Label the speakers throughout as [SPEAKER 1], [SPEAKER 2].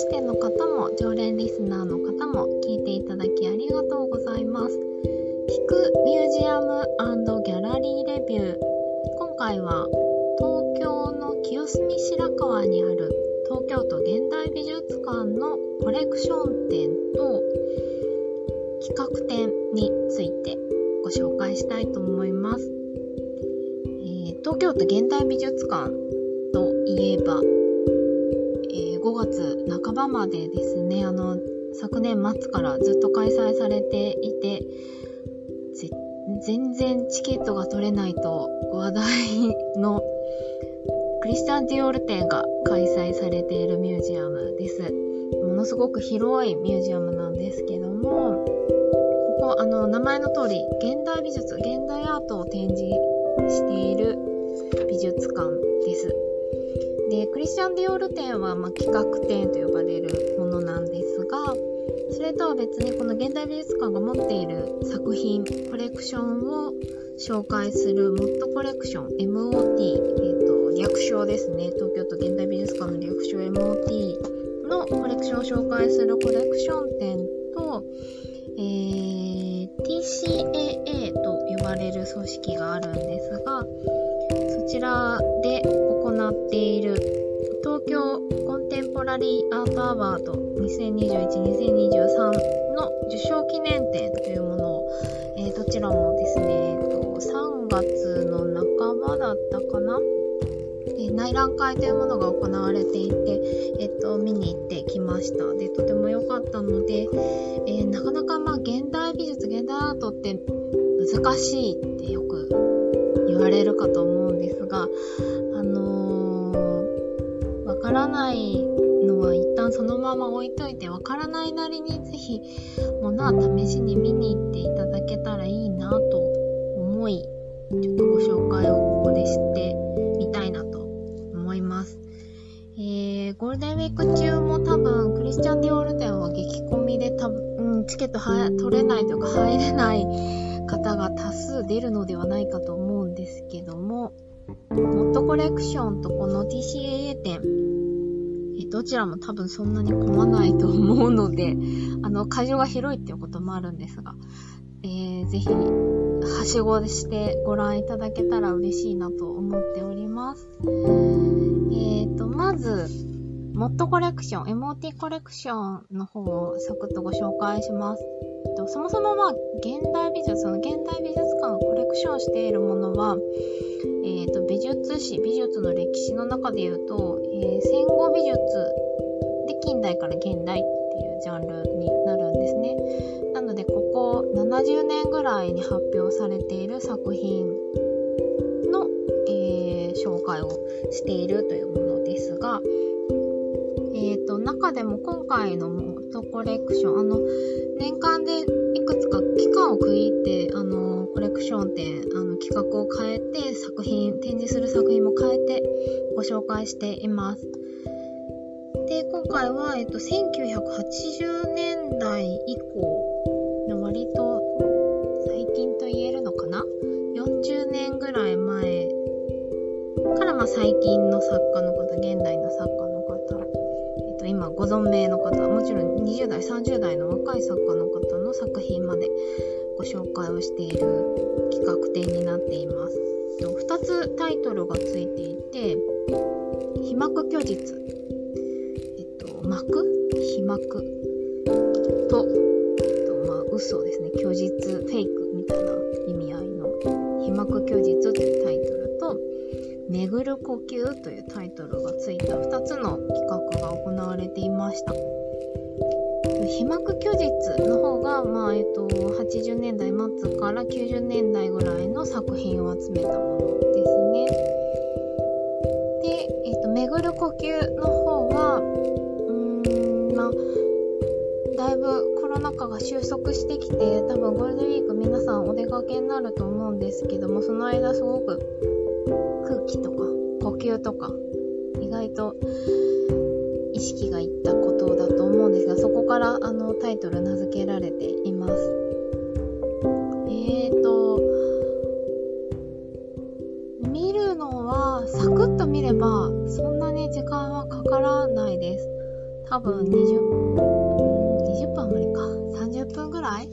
[SPEAKER 1] しての方も常連リスナーの方も聞いていただきありがとうございます。聞くミュージアムギャラリーレビュー今回は東京の清澄白河にある東京都現代美術館のコレクション展と企画展についてご紹介したいと思います、えー、東京都現代美術館といえば5月半ばまでですね、あの、昨年末からずっと開催されていて、全然チケットが取れないと話題のクリスチャン・ディオール展が開催されているミュージアムです。ものすごく広いミュージアムなんですけども、ここ、あの、名前の通り、現代美術、現代アートを展示している美術館です。で、クリスチャン・ディオール展は、まあ、企画展と呼ばれるものなんですが、それとは別にこの現代美術館が持っている作品、コレクションを紹介するモットコレクション MOT、えーと、略称ですね。東京都現代美術館の略称 MOT のコレクションを紹介するコレクション展と、えー、TCAA と呼ばれる組織があるんですが、そちらている東京コンテンポラリーアートアワード2021-2023の受賞記念展というものを、えー、どちらもですね、えー、と3月の半ばだったかな、えー、内覧会というものが行われていて、えーと、見に行ってきました。で、とても良かったので、えー、なかなかまあ現代美術、現代アートって難しいってよく言われるかと思うんですが、からないのは一旦そのまま置いといて、わからないなりにぜひ、物は試しに見に行っていただけたらいいなと思い、ちょっとご紹介をここでしてみたいなと思います。えー、ゴールデンウィーク中も多分、クリスチャン・ディオール店は激混みで多分、うん、チケットは取れないとか入れない方が多数出るのではないかと思うんですけども、モットコレクションとこの TCAA 店、えどちらも多分そんなに混まないと思うので、あの、会場が広いっていうこともあるんですが、えー、ぜひ、はしごしてご覧いただけたら嬉しいなと思っております。えーと、まず、モットコレクション、MOT コレクションの方をサクッとご紹介します。とそもそもまあ、現代美術、その現代美術館がコレクションしているものは、えーと、美術史、美術の歴史の中で言うと、えー、戦後美術で近代から現代っていうジャンルになるんですね。なので、ここ70年ぐらいに発表されている作品の、えー、紹介をしているというものですが、えーと、中でも今回のモートコレクション、あの、年間でいくつか期間を区切って、あの、コレクション展、あの、企画を変えて、作品、展示する作品も変えてご紹介しています。で、今回は、えっと、1980年代以降の割と最近と言えるのかな ?40 年ぐらい前からまあ最近の作家の方、現代の作家の方、えっと、今ご存命の方、もちろん20代、30代の若い作家の方の作品までご紹介をしている企画展になっています。2つタイトルがついていて、被膜虚実、えっと、膜？被膜？と、えっと、まあ、嘘ですね、虚実、フェイク。巡る呼吸というタイトルがついた2つの企画が行われていました。被膜虚実の方が、まあえっと、80年代末から90年代ぐらいの作品を集めたものですね。で、えっと、巡る呼吸の方は、うーん、まあ、だいぶコロナ禍が収束してきて、多分ゴールデンウィーク皆さんお出かけになると思うんですけども、その間すごく吸とか意外と意識がいったことだと思うんですが、そこからあのタイトル名付けられています。えーと、見るのはサクッと見ればそんなに時間はかからないです。多分20、20分あまりか、30分ぐらい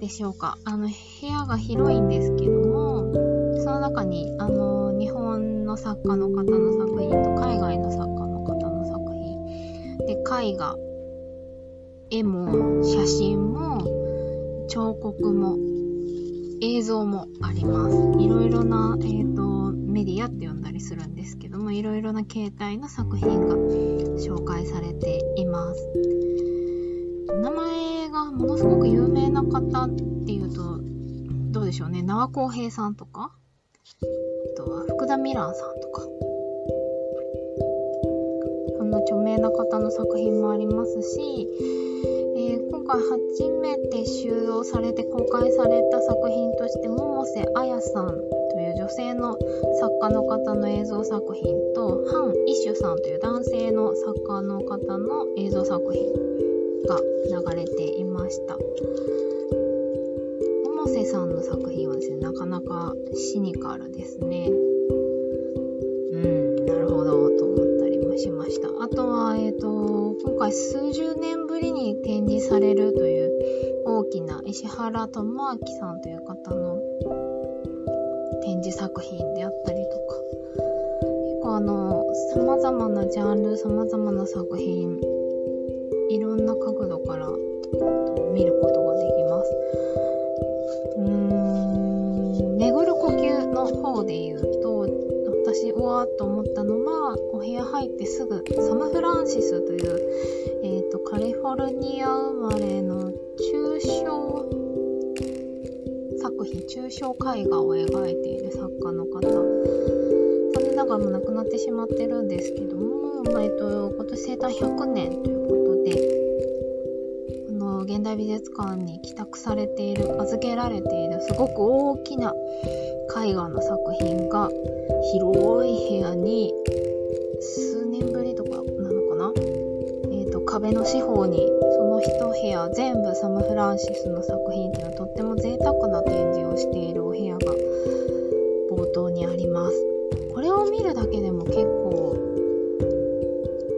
[SPEAKER 1] でしょうか。あの、部屋が広いんですけども、その中に、あの、の作家の方の作品と海外の作家の方の作品、で、絵画、絵も、写真も、彫刻も、映像もあります。いろいろな、え、ー、と、メディアって呼んだりするんですけども、いろいろな形態の作品が紹介されています。名前がものすごく有名な方っていうと、どうでしょうね。縄公平さんとか、あとは福田ミラーさんとか、そんな著名な方の作品もありますし、えー、今回初めて収容されて公開された作品として百瀬彩さんという女性の作家の方の映像作品とハン・イシュさんという男性の作家の方の映像作品が流れていました。百瀬さんの作品はですねなかなかシニカルですね。うんなるほどと思ったりもしました。あとはえっ、ー、と今回数十年ぶりに展示されるという大きな石原智明さんという方の展示作品であったりとか結構あの様々なジャンル様々な作品はお部屋入ってすぐサム・フランシスという、えーと、カリフォルニア生まれの抽象作品抽象絵画を描いている作家の方。残念ながらも亡くなってしまってるんですけども、まあえっと、今年生誕100年ということで現代美術館に帰宅されている預けられているすごく大きな絵画の作品が広い部屋に全部サム・フランシスの作品っていうのはとっても贅沢な展示をしているお部屋が冒頭にあります。これを見るだけでも結構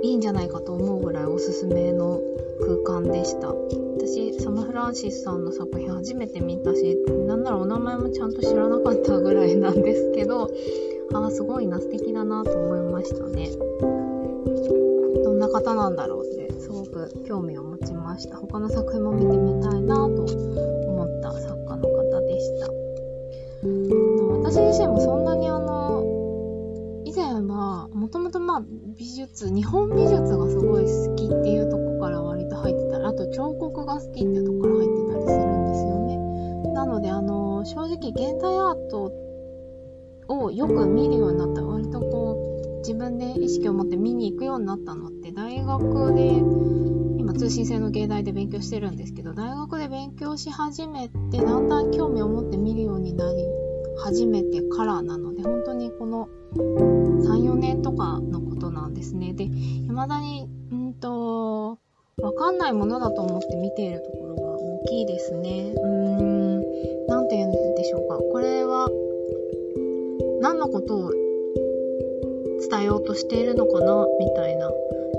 [SPEAKER 1] いいんじゃないかと思うぐらいおすすめの空間でした。私サム・フランシスさんの作品初めて見たしなんならお名前もちゃんと知らなかったぐらいなんですけどああすごいな素敵だなと思いましたね。どんな方なんだろうってすごく興味を持ました。他の作品も見てみたいなと思った作家の方でした。私自身もそんなにあの以前はもともとまあ美術日本美術がすごい好きっていうとこから割と入ってたらあと彫刻が好きっていうとこから入ってたりするんですよね。なのであの正直現代アートをよく見るようになった。割とこう自分で意識を持って見に行くようになったのって大学で今通信制の芸大で勉強してるんですけど大学で勉強し始めてだんだん興味を持って見るようになり始めてからなので本当にこの34年とかのことなんですね。で未だにうんとわかんないものだと思って見ているところが大きいですね。うーん何て言うんでしょうか。これは何のことを伝えようとしているのかなみたいな。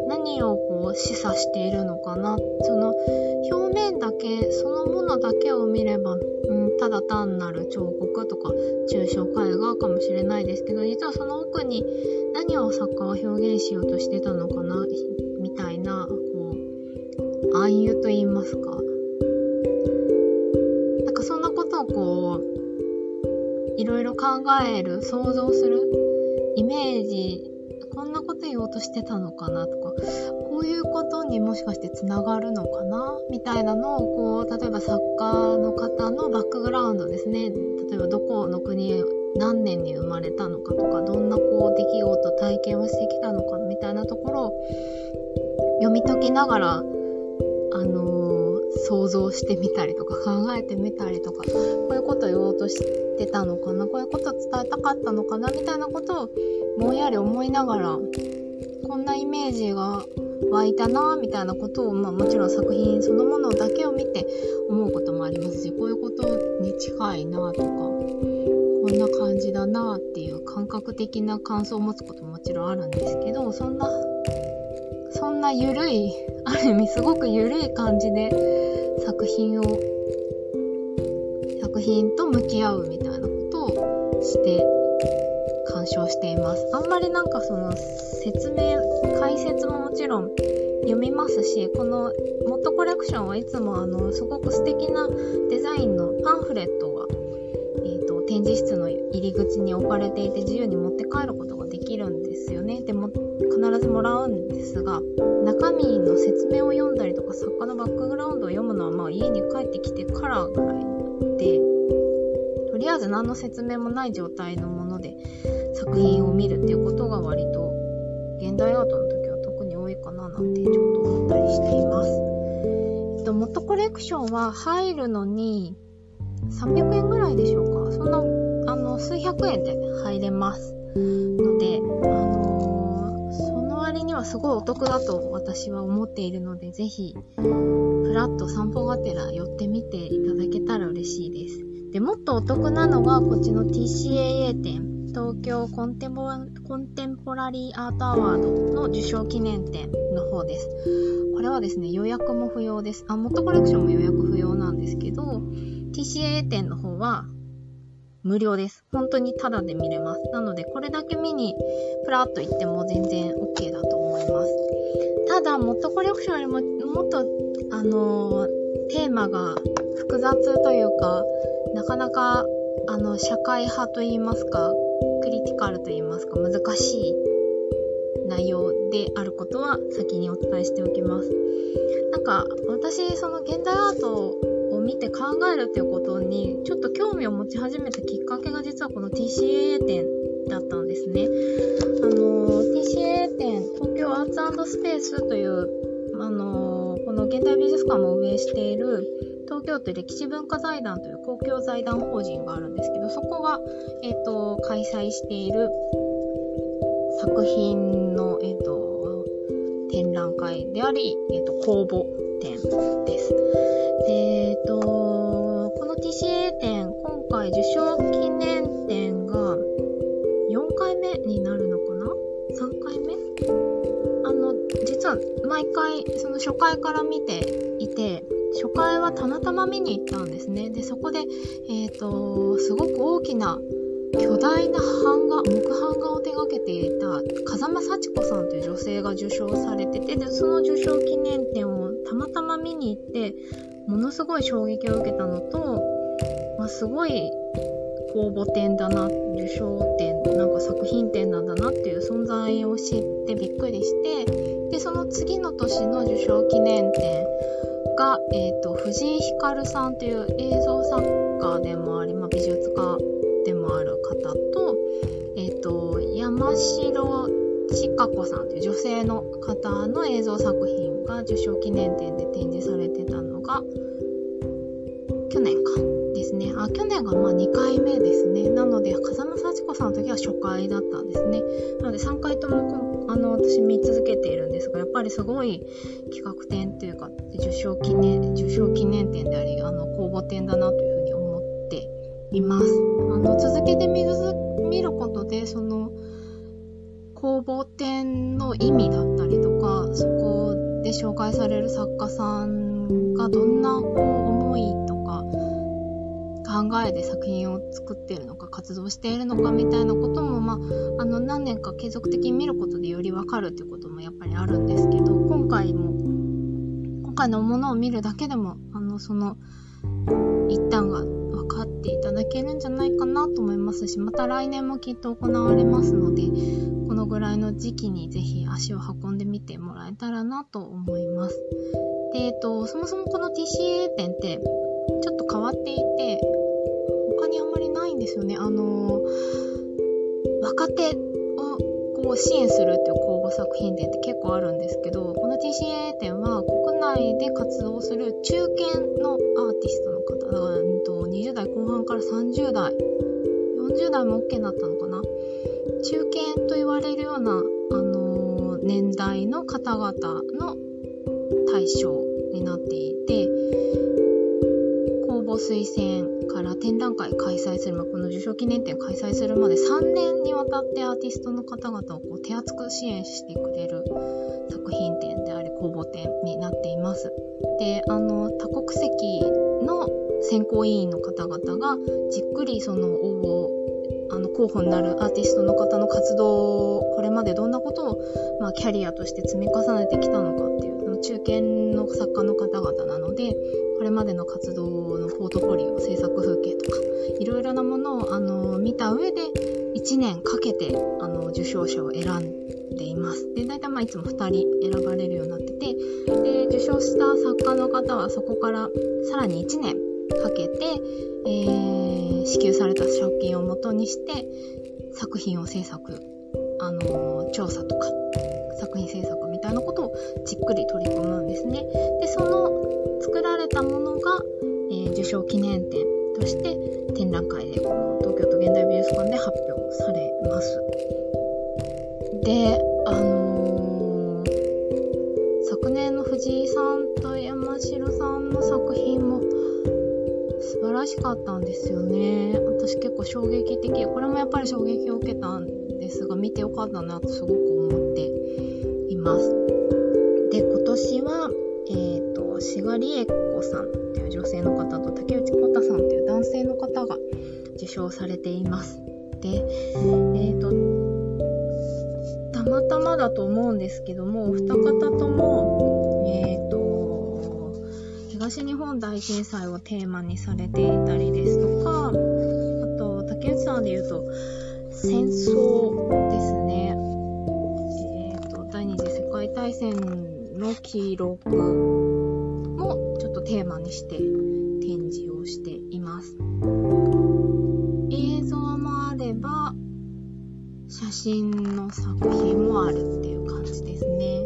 [SPEAKER 1] 何をこう示唆しているのかな。その表面だけそのものだけを見れば、うん、ただ単なる彫刻とか抽象絵画かもしれないですけど実はその奥に何を作家は表現しようとしてたのかなみたいなこう暗喩と言いますか。なんかそんなことをこういろいろ考える想像するイメージこんなこと言おうとしてたのかなとかこういうことにもしかしてつながるのかな？みたいなのをこう例えば作家の方のバックグラウンドですね。例えばどこの国何年に生まれたのかとかどんなこう出来事体験をしてきたのかみたいなところを読み解きながらあのー、想像してみたりとか考えてみたりとかこういうことを言おうとしてたのかなこういうこと伝えたかったのかなみたいなことをぼんやり思いながらこんなイメージが湧いたなみたいなことを、まあ、もちろん作品そのものだけを見て思うこともありますしこういうことに近いなとかこんな感じだなっていう感覚的な感想を持つことももちろんあるんですけどそんなそんなゆるい、ある意味すごくゆるい感じで作品を、作品と向き合うみたいなことをして鑑賞しています。あんまりなんかその説明、解説ももちろん読みますし、このモットコレクションはいつもあの、すごく素敵なデザインのパンフレットが、えっ、ー、と、展示室の入り口に置かれていて自由に持って帰ることができるんですよね。でも、必ずもらうんですが、中身の説明を読んだりとか、作家のバックグラウンドを読むのは、まあ家に帰ってきてからぐらいで、とりあえず何の説明もない状態のもので作品を見るっていうことが割と現代アートの時は特に多いかななんてちょっと思ったりしています。えっと、モットコレクションは入るのに300円ぐらいでしょうか？そんな、あの、数百円で入れます。ので、あのー、その割にはすごいお得だと私は思っているので、ぜひ、ふらっと散歩がてら寄ってみていただけたら嬉しいです。で、もっとお得なのが、こっちの TCAA 展。東京コンテコンテンポラリーアートアワードの受賞記念展の方です。これはですね、予約も不要です。あ、モットコレクションも予約不要なんですけど、TCA 店の方は無料です。本当にタダで見れます。なので、これだけ見にプラッと行っても全然 OK だと思います。ただ、モットコレクションよりももっと、あのー、テーマが複雑というか、なかなか、あの、社会派と言いますか、クリティカルと言いますか、難しい内容であることは先にお伝えしておきます。なんか、私、その現代アート見て考えるっていうことに、ちょっと興味を持ち始めたきっかけが実はこの TCA 展だったんですね。あの、TCA 展、東京アーツスペースという、あの、この現代美術館も運営している東京都歴史文化財団という公共財団法人があるんですけど、そこが、えっ、ー、と、開催している作品の、えっ、ー、と、展覧会であり、えっ、ー、と、公募展です。えっ、と、この TCA 展、今回受賞記念展が4回目になるのかな ?3 回目？あの、実は毎回、その初回から見ていて、初回はたまたま見に行ったんですね。で、そこで、えっ、ー、と、すごく大きな巨大な版画、木版画を手掛けていた風間幸子さんという女性が受賞されてて、で、その受賞記念展をたまたま見に行って、ものすごい衝撃を受けたのと、まあ、すごい公募展だな、受賞展、なんか作品展なんだなっていう存在を知ってびっくりして、で、その次の年の受賞記念展が、えっ、ー、と、藤井光さんという映像作家でもあり、まあ、美術家でもある方と、え、ー、と、山城千佳子さんという女性の方の映像作品が受賞記念展で展示されてたのが、去年か。ですね。あ、去年がまあ2回目ですね。なので、風間幸子さんの時は初回だったんですね。なので3回ともあの私見続けているんですが、やっぱりすごい企画展というか、受賞記念、受賞記念展であり、あの、公募展だなというふうに思っています。あの、続けて見見ることで、その、公募展の意味だったりとか、そこで紹介される作家さんがどんなこう思いとか、考えで作品を作っているのか、活動しているのかみたいなことも、まあ、あの、何年か継続的に見ることでよりわかるっていうこともやっぱりあるんですけど、今回も他のものを見るだけでも、あの、その、一旦が分かっていただけるんじゃないかなと思いますし、また来年もきっと行われますので、このぐらいの時期にぜひ足を運んでみてもらえたらなと思います。で、えっと、そもそもこの TCA 展って、ちょっと変わっていて、他にあんまりないんですよね。あの、若手をこう支援するっていう公募作品展って結構あるんですけど、この TCA 展は国内で活動する中堅のアーティストの方、うんと20代後半から30代、40代も OK だったのかな中堅と言われるような、あのー、年代の方々の対象になっていて、公募推薦から展覧会開催する、まあ、この受賞記念展開催するまで3年にわたってアーティストの方々をこう手厚く支援してくれる作品展であり公募展になっています。であの多国籍の選考委員の方々がじっくりその応募あの候補になるアーティストの方の活動をこれまでどんなことを、まあ、キャリアとして積み重ねてきたのかっていうの中堅の作家の方々なのでこれまでの活動のポートフォリオ制作風景とかいろいろなものをあの見た上で1年かけてあの受賞者を選んでいます。で大体まあいつも2人選ばれるようになっててで受賞した作家の方はそこからさらに1年かけて、えー、支給された賞金をもとにして作品を制作、あの、調査とか作品制作みたいなことじっくり取り組むんですね。で、その作られたものが、えー、受賞記念展として展覧会でこの東京都現代美術館で発表されます。で、あのー、昨年の藤井さんと山城さんの作品も素晴らしかったんですよね。私結構衝撃的、これもやっぱり衝撃を受けたんですが、見てよかったなとすごく思っています。ー、と、しがりえこさんっていう女性の方と竹内こたさんっていう男性の方が受賞されています。で、え、ー、と、たまたまだと思うんですけども、お二方とも、え、ー、と、東日本大震災をテーマにされていたりですとか、あと、竹内さんで言うと、戦争ですね。え、ー、と、第二次世界大戦の記録テーマにして展示をしています。映像もあれば、写真の作品もあるっていう感じですね。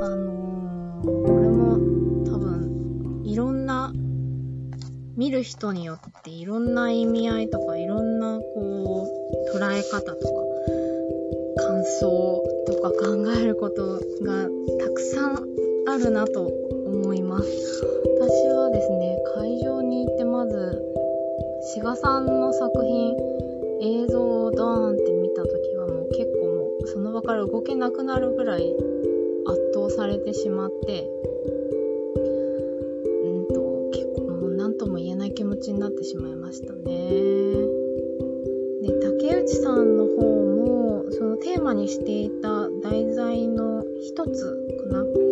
[SPEAKER 1] あのー、これも多分いろんな見る人によっていろんな意味合いとかいろんなこう捉え方とか感想とか考えることがたくさんあるなと思います。私はですね、会場に行ってまず、志賀さんの作品、映像をドーンって見た時はもう結構もうその場から動けなくなるぐらい圧倒されてしまって、うんと、結構もう何とも言えない気持ちになってしまいましたね。で、竹内さんの方も、そのテーマにしていた題材の一つかな。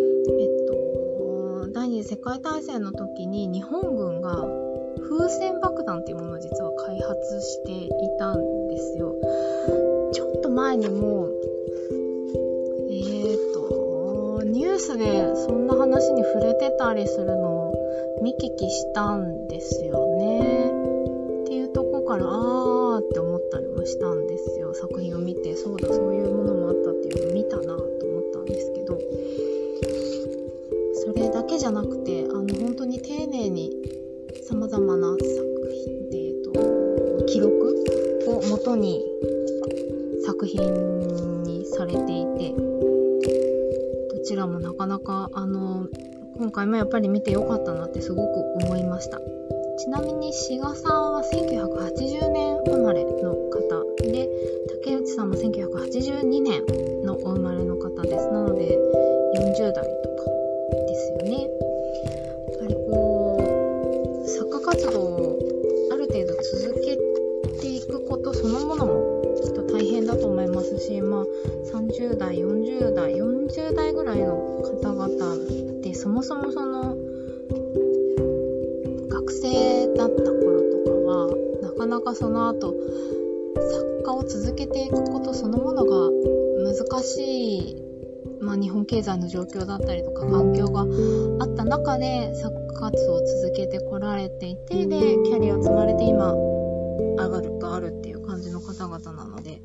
[SPEAKER 1] 世界大戦の時に日本軍が風船爆弾っていうものを実は開発していたんですよ。ちょっと前にも、えーと、ニュースでそんな話に触れてたりするのを見聞きしたんですよね。っていうとこから、あーって思ったりもしたんですよ。作品を見て、そうだ、そういうものもあったっていうのを見たなと思ったんですけど、それだけじゃなくて、あの、本当に丁寧に様々な作品で、えっと、記録を元に作品にされていて、どちらもなかなか、あの、今回もやっぱり見てよかったなってすごく思いました。ちなみに志賀さんは1980年生まれの方で、竹内さんも1982年のお生まれの方です。なので、40代とかですよね。やっぱりこう、作家活動をある程度続けていくことそのものもきっと大変だと思いますし、まあ、30代、40代、40代ぐらいの方々ってそもそもその学生だった頃とかはなかなかその後作家を続けていくことそのものが難しい、まあ、日本経済の状況だったりとか環境があった中で作家活動を続けてこられていてでキャリアを積まれて今上がるがあるっていう感じの方々なので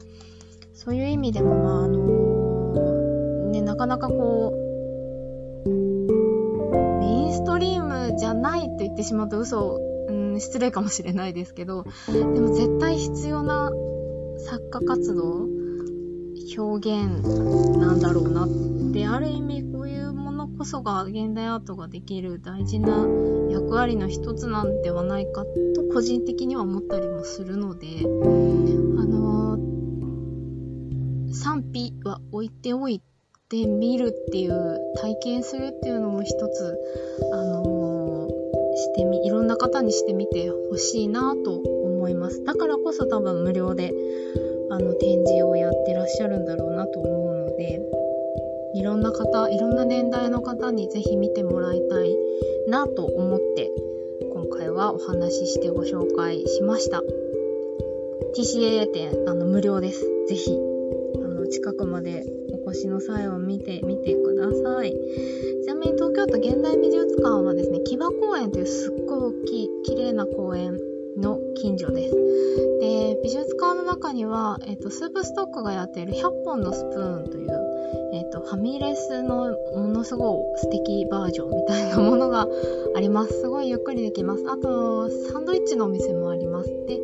[SPEAKER 1] そういう意味でもまああのねなかなかこうメインストリームじゃないと言ってしまうと嘘うん失礼かもしれないですけどでも絶対必要な作家活動表現なんだろうなってある意味こういうものこそが現代アートができる大事な役割の一つなんではないかと個人的には思ったりもするので、あのー、賛否は置いておいてみるっていう体験するっていうのも一つ、あのー、してみいろんな方にしてみてほしいなと思います。だからこそ多分無料であの展示をやってらっしゃるんだろうなと思うのでいろんな方いろんな年代の方にぜひ見てもらいたいなと思って今回はお話ししてご紹介しました。TCAA 店あの無料です。ぜひあの近くまでお越しの際を見てみてください。ちなみに東京都現代美術館はですね木場公園というすっごい大きい綺麗な公園の近所です。で、美術館の中には、えっ、と、スープストックがやっている100本のスプーンという、えっ、と、ファミレスのものすごい素敵バージョンみたいなものがあります。すごいゆっくりできます。あと、サンドイッチのお店もあります。で、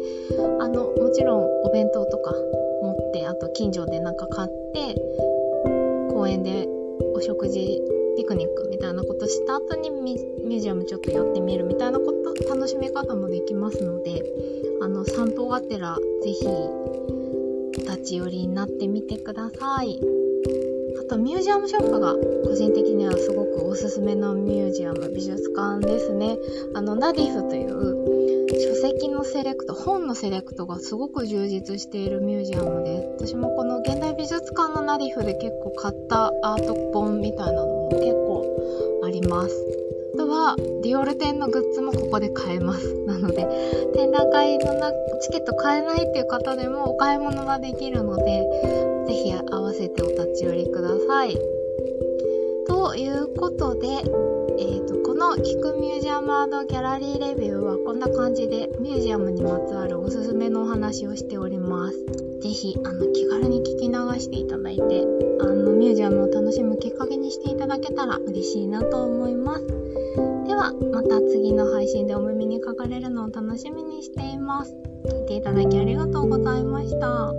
[SPEAKER 1] あの、もちろんお弁当とか持って、あと近所でなんか買って、公園でお食事ピクニックみたいなことした後にミュージアムちょっと寄ってみるみたいなこと楽しみ方もできますのであの散歩がてらぜひ立ち寄りになってみてください。あとミュージアムショップが個人的にはすごくおすすめのミュージアム美術館ですね。あのナディフという書籍のセレクト本のセレクトがすごく充実しているミュージアムで私もこの現代美術館のナディフで結構買ったアート本みたいなの結構あります。あとは、ディオール店のグッズもここで買えます。なので、展覧会のなチケット買えないっていう方でもお買い物ができるので、是非合わせてお立ち寄りください。ということで、えーと、のキクミュージアムギャラリーレビューはこんな感じでミュージアムにまつわるおすすめのお話をしております。ぜひあの気軽に聞き流していただいてあのミュージアムを楽しむきっかけにしていただけたら嬉しいなと思います。ではまた次の配信でお耳にかかれるのを楽しみにしています。聞いていただきありがとうございました。